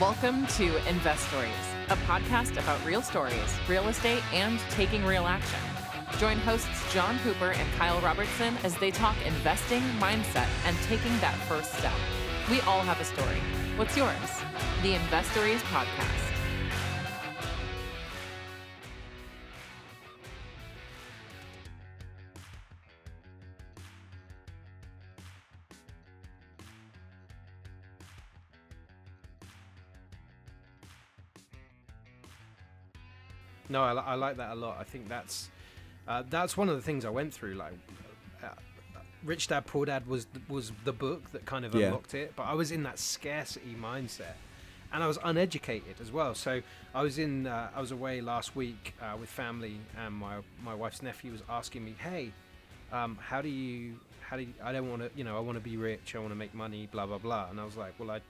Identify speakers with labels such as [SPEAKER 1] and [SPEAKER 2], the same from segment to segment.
[SPEAKER 1] Welcome to Investories, a podcast about real stories, real estate, and taking real action. Join hosts John Hooper and Kyle Robertson as they talk investing, mindset, and taking that first step. We all have a story. What's yours? The Investories Podcast.
[SPEAKER 2] No, I, I like that a lot. I think that's uh, that's one of the things I went through. Like, uh, Rich Dad Poor Dad was was the book that kind of
[SPEAKER 3] Yeah.
[SPEAKER 2] unlocked it, but I was in that scarcity mindset, and I was uneducated as well. So I was in uh, I was away last week uh, with family, and my my wife's nephew was asking me, "Hey, um, how do you how do you, I don't want to you know I want to be rich, I want to make money, blah blah blah," and I was like, "Well, I."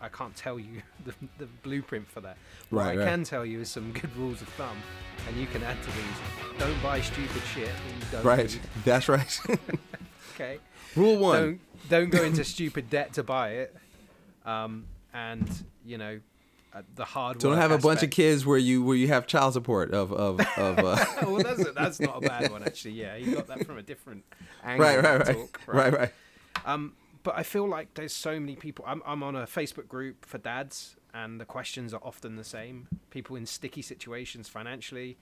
[SPEAKER 2] I can't tell you the, the blueprint for that. What
[SPEAKER 3] Right,
[SPEAKER 2] I
[SPEAKER 3] right.
[SPEAKER 2] can tell you is some good rules of thumb, and you can add to these. Don't buy stupid shit that you don't
[SPEAKER 3] Right.
[SPEAKER 2] need.
[SPEAKER 3] That's right.
[SPEAKER 2] Okay.
[SPEAKER 3] Rule one.
[SPEAKER 2] Don't don't go into stupid debt to buy it. Um, and you know, uh, the hard.
[SPEAKER 3] Don't have a bunch of kids where you where you have child support of of of. Uh,
[SPEAKER 2] well, that's a, that's not a bad one actually. Yeah, you got that from a different angle.
[SPEAKER 3] right,
[SPEAKER 2] of
[SPEAKER 3] right,
[SPEAKER 2] the
[SPEAKER 3] right, right, right.
[SPEAKER 2] Um, but I feel like there's so many people. I'm, I'm on a Facebook group for dads, and the questions are often the same. People in sticky situations financially,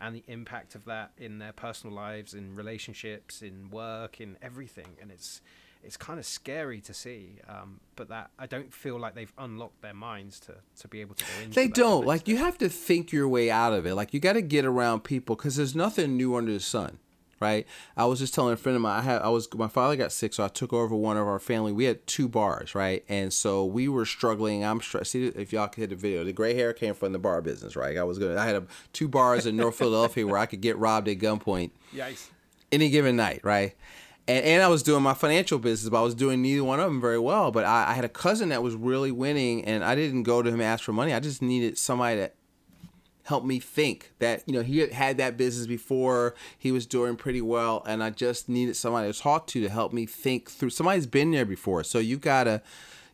[SPEAKER 2] and the impact of that in their personal lives, in relationships, in work, in everything. And it's it's kind of scary to see. Um, but that I don't feel like they've unlocked their minds to to be able to go into.
[SPEAKER 3] They don't like you have to think your way out of it. Like you got to get around people because there's nothing new under the sun, right? I was just telling a friend of mine. I had I was my father got sick, so I took over one of our family. We had two bars, right? And so we were struggling. I'm str- see if y'all could hit the video. The gray hair came from the bar business, right? I was gonna. I had a, two bars in North Philadelphia where I could get robbed at gunpoint
[SPEAKER 2] Yikes.
[SPEAKER 3] any given night, right? And, and I was doing my financial business, but I was doing neither one of them very well. But I, I had a cousin that was really winning, and I didn't go to him and ask for money. I just needed somebody to help me think that you know he had had that business before. He was doing pretty well and i just needed somebody to talk to to help me think through. Somebody's been there before so you gotta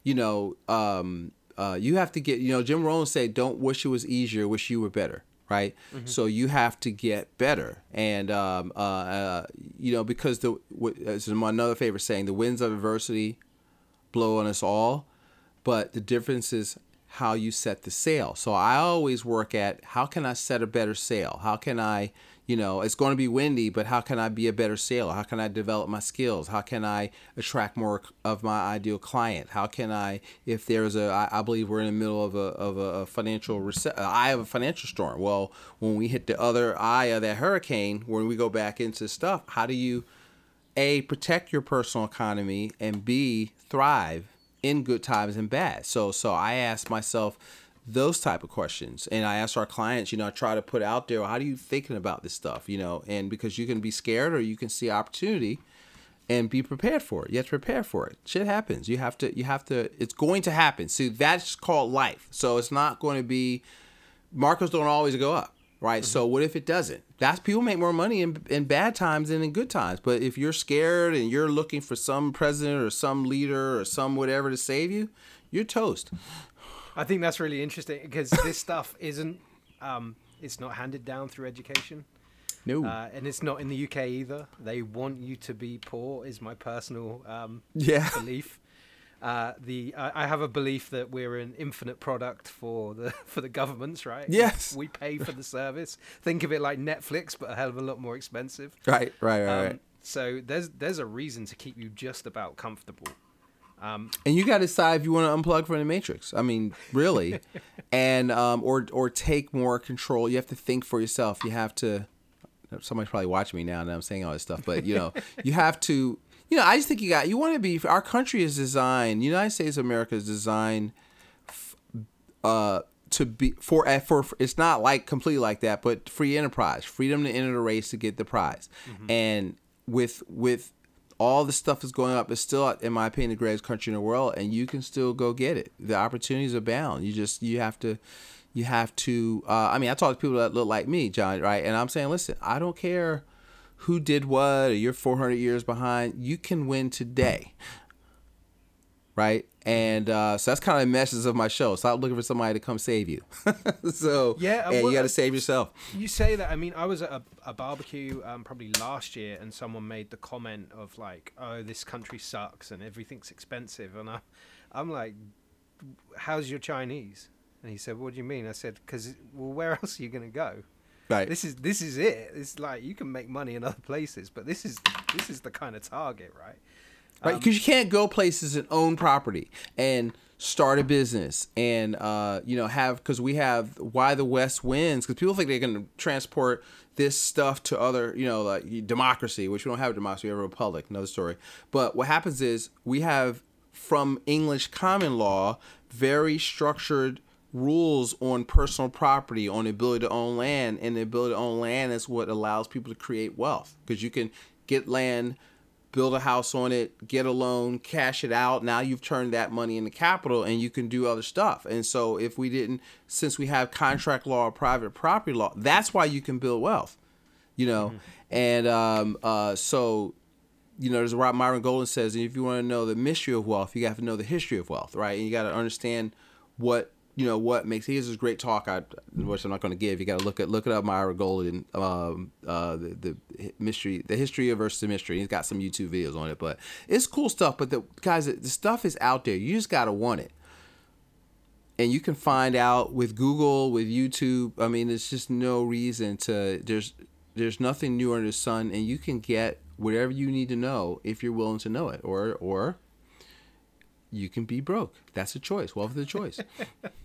[SPEAKER 3] you know um uh you have to get you know jim rohn said don't wish it was easier wish you were better right? So you have to get better. And um uh, uh you know because the what, as my another favorite saying the winds of adversity blow on us all, but the difference is how you set the sail. So I always work at how can I set a better sail? How can I, you know, it's going to be windy, but how can I be a better sailor? How can I develop my skills? How can I attract more of my ideal client? How can I, if there's a, I, I believe we're in the middle of a of a financial rece- uh, eye a financial storm. Well, when we hit the other eye of that hurricane, when we go back into stuff, how do you a protect your personal economy and b thrive in good times and bad. So so i ask myself those type of questions and i ask our clients you know i try to put out there how do you thinking about this stuff? You know and because you can be scared or you can see opportunity and be prepared for it. You have to prepare for it. Shit happens. You have to you have to it's going to happen. So that's called life. So it's not going to be markets don't always go up, right? So mm-hmm. what if it doesn't? That's people make more money in, in bad times than in good times. But if you're scared and you're looking for some president or some leader or some whatever to save you, you're toast.
[SPEAKER 2] I think that's really interesting because this stuff isn't. Um, it's not handed down through education.
[SPEAKER 3] No.
[SPEAKER 2] Uh, and it's not in the UK either. They want you to be poor, is my personal um,
[SPEAKER 3] Yeah.
[SPEAKER 2] belief. Uh, the I I have a belief that we're an infinite product for the for the governments, right?
[SPEAKER 3] Yes.
[SPEAKER 2] we pay for the service. Think of it like Netflix, but a hell of a lot more expensive.
[SPEAKER 3] right, right, right,
[SPEAKER 2] Um,
[SPEAKER 3] right.
[SPEAKER 2] So there's there's a reason to keep you just about comfortable.
[SPEAKER 3] And you got to decide if you want to unplug from the matrix. I mean, really, and um, or or take more control. You have to think for yourself. You have to. Somebody's probably watching me now and I'm saying all this stuff, but you know, you have to. You know, I just think you got. You want to be. Our country is designed. United States of America is designed. f- Uh, to be for uh, for it's not like completely like that, but free enterprise, freedom to enter the race to get the prize, and with with all the stuff that's going up, it's still, in my opinion, the greatest country in the world, and you can still go get it. The opportunities abound. You just you have to, you have to. Uh, I mean, I talk to people that look like me, John, right? And I'm saying, listen, I don't care who did what, or you're 400 years behind. You can win today, right? And uh, so that's kind of the message of my show. Stop looking for somebody to come save you. so
[SPEAKER 2] Yeah,
[SPEAKER 3] and
[SPEAKER 2] well,
[SPEAKER 3] you got to save yourself.
[SPEAKER 2] You say that. I mean, I was at a, a barbecue um, probably last year, and someone made the comment of like, "Oh, this country sucks and everything's expensive," and I, I'm like, "How's your Chinese?" And he said, "What do you mean?" I said, "Because well, where else are you gonna go?
[SPEAKER 3] Right.
[SPEAKER 2] This is this is it. It's like you can make money in other places, but this is this is the kind of target, right?"
[SPEAKER 3] right? Because you can't go places and own property and start a business and uh, you know have because we have why the West wins because people think they're going to transport this stuff to other you know like democracy, which we don't have a democracy, we have a republic. Another story. But what happens is we have from English common law very structured rules on personal property, on the ability to own land, and the ability to own land is what allows people to create wealth because you can get land build a house on it, get a loan, cash it out. Now you've turned that money into capital and you can do other stuff. And so if we didn't, since we have contract law or private property law, that's why you can build wealth, you know? Mm-hmm. And um, uh, so, you know, there's what Myron Golden says, if you want to know the mystery of wealth, you have to know the history of wealth, right? And you got to understand what you know what makes he has this great talk I which I'm not going to give. You got to look at look it up Myron Golden um uh the, the mystery the history of versus the mystery. He's got some YouTube videos on it, but it's cool stuff. But the guys, the stuff is out there. You just got to want it, and you can find out with Google with YouTube. I mean, there's just no reason to there's there's nothing new under the sun, and you can get whatever you need to know if you're willing to know it, or or you can be broke. That's a choice. Wealth is a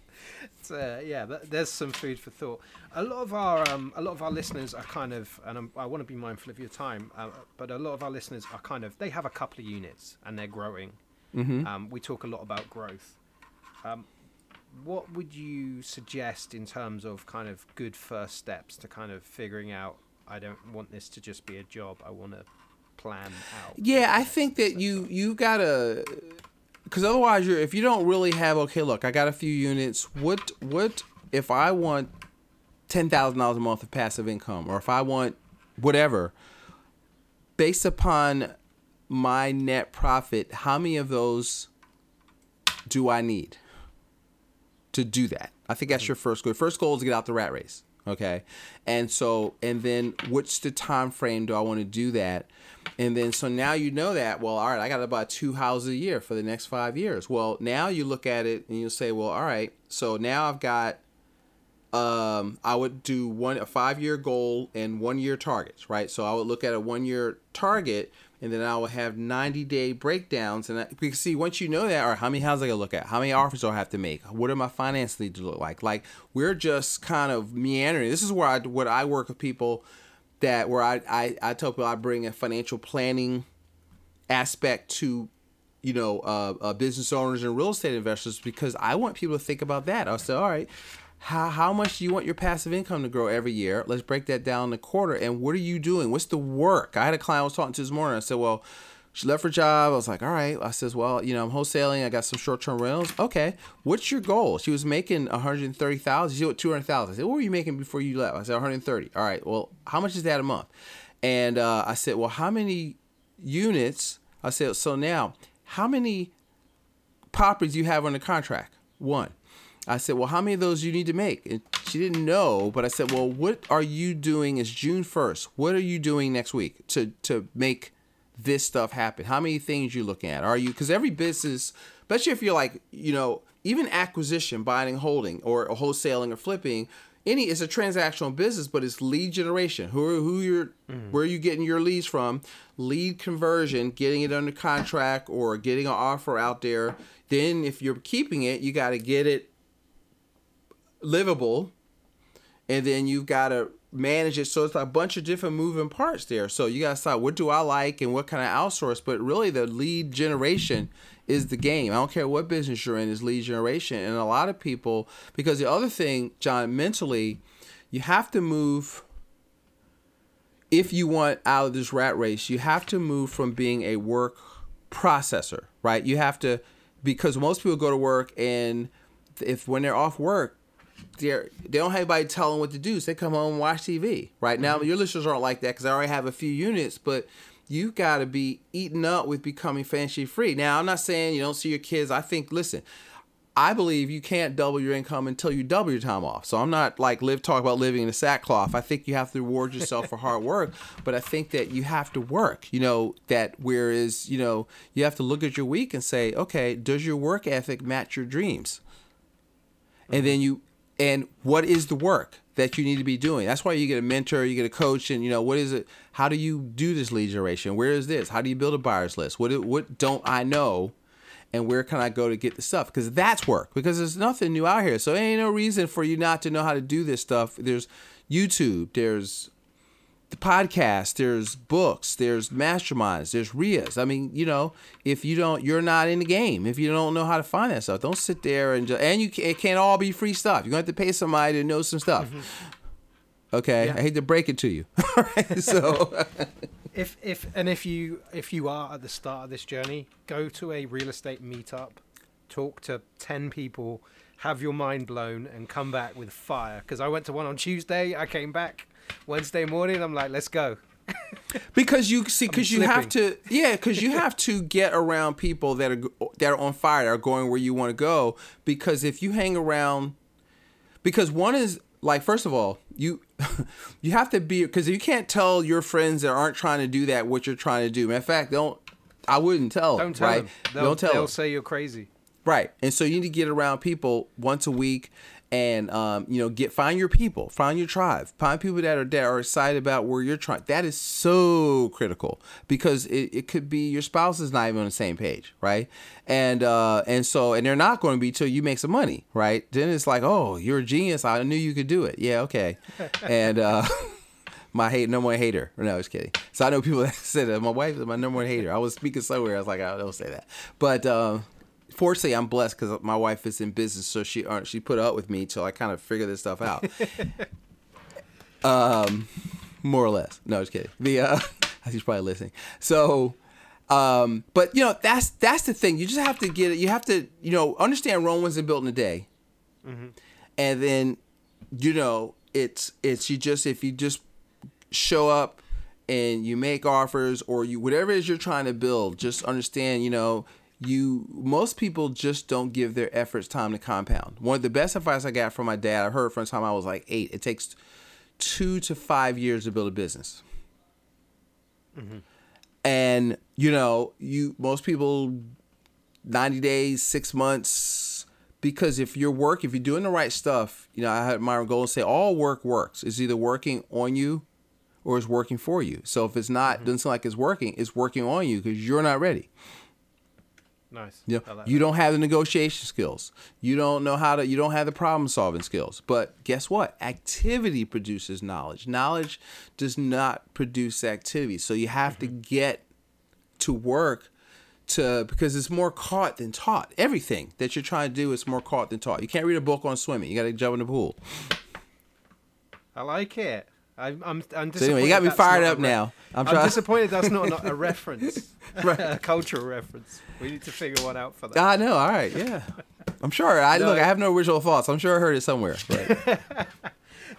[SPEAKER 2] uh, yeah, there's some food for thought. A lot of our um, a lot of our listeners are kind of, and I'm, i want to be mindful of your time, uh, but a lot of our listeners are kind of they have a couple of units and they're growing. Mm-hmm. Um, we talk a lot about growth. Um, what would you suggest in terms of kind of good first steps to kind of figuring out? I don't want this to just be a job. I want to plan out.
[SPEAKER 3] Yeah, I think that you you gotta because otherwise you're if you don't really have okay look i got a few units what what if i want $10000 a month of passive income or if i want whatever based upon my net profit how many of those do i need to do that? I think that's your first goal. First goal is to get out the rat race okay and so and then what's the time frame do i want to do that and then so now you know that, well, all right, I got buy two houses a year for the next five years. Well, now you look at it and you say, well, all right, so now I've got um, I would do one a five year goal and one year targets, right? So I would look at a one year target and then I would have 90 day breakdowns. And I, can see once you know that, or how many houses I gotta look at, how many offers do I have to make, what are my finance needs to look like? Like we're just kind of meandering. This is where I what I work with people that where I, I, I tell people I bring a financial planning aspect to, you know, uh, uh, business owners and real estate investors because I want people to think about that. I'll say, all right, how, how much do you want your passive income to grow every year? Let's break that down in a quarter. And what are you doing? What's the work? I had a client I was talking to this morning. I said, well, she left her job. I was like, all right. I says, well, you know, I'm wholesaling. I got some short term rentals. Okay. What's your goal? She was making 130,000. She what 200,000. I said, what were you making before you left? I said 130. All right. Well, how much is that a month? And uh, I said, well, how many units? I said, so now, how many properties do you have under contract? One. I said, well, how many of those do you need to make? And she didn't know, but I said, well, what are you doing? It's June 1st. What are you doing next week to, to make this stuff happen? How many things you looking at? Are you because every business, especially if you're like you know even acquisition, buying and holding, or wholesaling or flipping, any it's a transactional business, but it's lead generation. Who are, who you're mm. where are you getting your leads from? Lead conversion, getting it under contract or getting an offer out there. Then if you're keeping it, you got to get it livable, and then you've got to manage it. So it's a bunch of different moving parts there. So you got to decide what do I like and what kind of outsource. But really, the lead generation is the game. I don't care what business you're in, is lead generation. And a lot of people, because the other thing, John, mentally, you have to move. If you want out of this rat race, you have to move from being a work processor, right? You have to, because most people go to work and if when they're off work, they're they don't have anybody telling what to do. So they come home and watch TV. Right now, mm-hmm. your listeners aren't like that because I already have a few units, but you got to be eaten up with becoming financially free. Now, I'm not saying you don't see your kids. I think, listen, I believe you can't double your income until you double your time off. So I'm not like live talk about living in a sackcloth. I think you have to reward yourself for hard work, but I think that you have to work. You know that whereas you know you have to look at your week and say, okay, does your work ethic match your dreams? And then you and what is the work that you need to be doing? That's why you get a mentor, you get a coach, and you know what is it? How do you do this lead generation? Where is this? How do you build a buyers list? What what don't I know? and where can I go to get the stuff? Because that's work. Because there's nothing new out here. So ain't no reason for you not to know how to do this stuff. There's YouTube, there's the podcast, there's books, there's masterminds, there's REIAs. I mean, you know, if you don't, you're not in the game. If you don't know how to find that stuff, don't sit there and just, and you it can't all be free stuff. You're going to have to pay somebody to know some stuff. Mm-hmm. Okay, yeah. I hate to break it to you. all right, so
[SPEAKER 2] if if and if you if you are at the start of this journey, go to a real estate meetup, talk to ten people, have your mind blown, and come back with fire. Because I went to one on Tuesday, I came back Wednesday morning. I'm like, let's go.
[SPEAKER 3] because you see, because you have to, yeah, because you have to get around people that are that are on fire, that are going where you want to go. Because if you hang around, because one is like, first of all, you you have to be because you can't tell your friends that aren't trying to do that what you're trying to do. In fact, don't. I wouldn't tell.
[SPEAKER 2] Don't tell
[SPEAKER 3] right?
[SPEAKER 2] them. They'll, don't tell. They'll them. say you're crazy.
[SPEAKER 3] Right, and so you need to get around people once a week and um, you know get find your people find your tribe find people that are that are excited about where you're trying that is so critical because it, it could be your spouse is not even on the same page right and uh and so and they're not going to be till you make some money right then it's like oh you're a genius i knew you could do it yeah okay and uh my hate number one hater. No, I was kidding. So I know people that said that my wife is my number one hater. I was speaking somewhere. I was like, I don't say that. But um, fortunately, I'm blessed because my wife is in business, so she uh, she put up with me till I kind of figure this stuff out. um, more or less. No, just kidding. The uh, she's probably listening. So, um, but you know that's that's the thing. You just have to get it. You have to you know understand Rome wasn't built in a day, mm-hmm. and then you know it's it's you just if you just show up and you make offers or you whatever it is you're trying to build just understand you know you most people just don't give their efforts time to compound. One of the best advice I got from my dad, I heard from the time I was like eight. It takes two to five years to build a business. Mm-hmm. And you know, you most people ninety days, six months, because if you're work, if you're doing the right stuff, you know, I had Myron Golden say all work works. It's either working on you or it's working for you. So if it's not, mm-hmm. doesn't seem like it's working, it's working on you because you're not ready.
[SPEAKER 2] Nice.
[SPEAKER 3] You, know, you don't have the negotiation skills. You don't know how to. You don't have the problem solving skills. But guess what? Activity produces knowledge. Knowledge does not produce activity. So you have mm-hmm. to get to work to because it's more caught than taught. Everything that you're trying to do is more caught than taught. You can't read a book on swimming. You got to jump in the pool.
[SPEAKER 2] I like it. I'm, I'm, I'm
[SPEAKER 3] so anyway, you got me fired up
[SPEAKER 2] re-
[SPEAKER 3] now.
[SPEAKER 2] I'm, I'm disappointed that's not, not a reference, a cultural reference. We need to figure one out for that.
[SPEAKER 3] I know. All right. Yeah. I'm sure. I no. look. I have no original thoughts. I'm sure I heard it somewhere.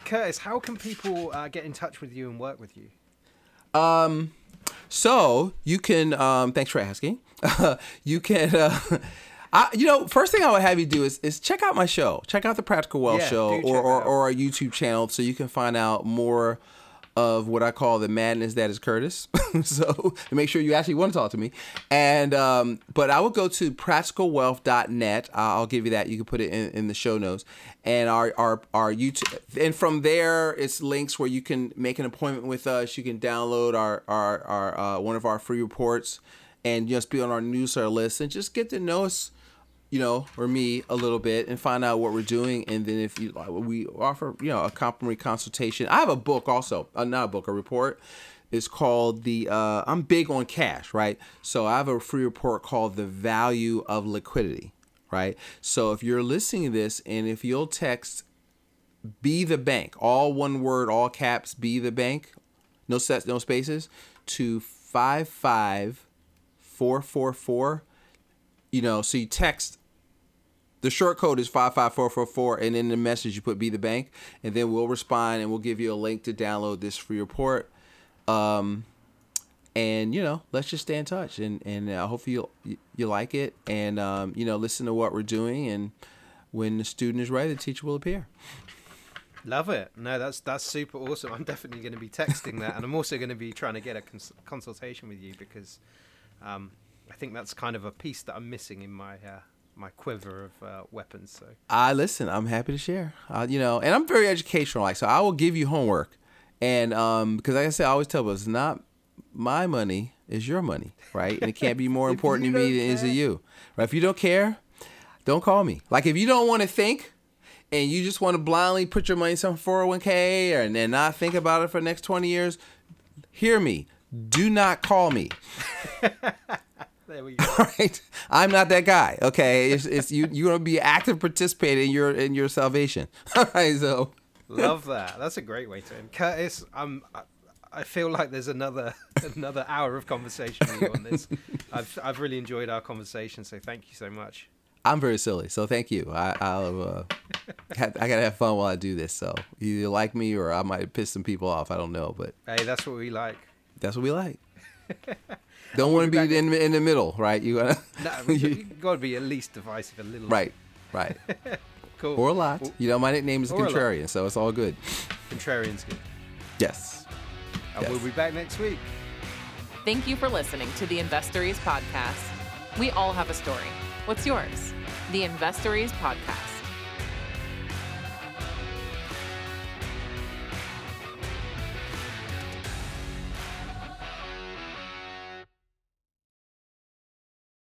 [SPEAKER 2] Curtis, how can people uh, get in touch with you and work with you?
[SPEAKER 3] Um, so you can. Um, thanks for asking. you can. Uh, I, you know, first thing I would have you do is, is check out my show. Check out the Practical Wealth yeah, Show or, or, or, our YouTube channel so you can find out more of what I call the madness that is Curtis. so make sure you actually want to talk to me. And um, but I would go to practicalwealth.net. I'll give you that. You can put it in, in the show notes. And our, our our YouTube and from there it's links where you can make an appointment with us. You can download our our, our uh, one of our free reports and just be on our newsletter list and just get to know us you know, or me a little bit and find out what we're doing. And then if you, we offer, you know, a complimentary consultation. I have a book also, uh, not a book, a report. It's called the, uh, I'm big on cash, right? So I have a free report called The Value of Liquidity, right? So if you're listening to this and if you'll text be the bank, all one word, all caps, be the bank, no sets, no spaces, to 55444, you know, so you text the short code is 55444, and in the message you put be the bank, and then we'll respond and we'll give you a link to download this free report. Um, and you know, let's just stay in touch. And and I hope you you like it, and um, you know, listen to what we're doing. And when the student is ready, the teacher will appear.
[SPEAKER 2] Love it. No, that's that's super awesome. I'm definitely going to be texting that, and I'm also going to be trying to get a cons- consultation with you because um, I think that's kind of a piece that I'm missing in my uh, my quiver of uh, weapons. So
[SPEAKER 3] I listen. I'm happy to share. Uh, you know, and I'm very educational. Like, so I will give you homework, and um, because like I said, I always tell people it's not my money, it's your money, right? And it can't be more important to me than it is to you, right? If you don't care, don't call me. Like, if you don't want to think and you just want to blindly put your money in some 401k or, and then not think about it for the next 20 years, hear me. Do not call me.
[SPEAKER 2] there we go.
[SPEAKER 3] right? I'm not that guy. Okay, it's, it's you. You're gonna be active participating in your in your salvation. All right, so
[SPEAKER 2] love that. That's a great way to end. Curtis, I'm. I feel like there's another another hour of conversation with you on this. I've I've really enjoyed our conversation, so thank you so much.
[SPEAKER 3] I'm very silly, so thank you. I I'll, uh, I gotta have fun while I do this. So you either like me or I might piss some people off. I don't know, but
[SPEAKER 2] hey, that's what we like.
[SPEAKER 3] That's what we like. Don't want to be in, in the middle, right? You gotta.
[SPEAKER 2] No, you got to be at least divisive a little.
[SPEAKER 3] Right, right.
[SPEAKER 2] cool.
[SPEAKER 3] Or a lot. You know, my nickname is Contrarian, so it's all good.
[SPEAKER 2] Contrarian's good.
[SPEAKER 3] Yes.
[SPEAKER 2] And yes. we'll be back next week.
[SPEAKER 1] Thank you for listening to the Investories podcast. We all have a story. What's yours? The Investories podcast.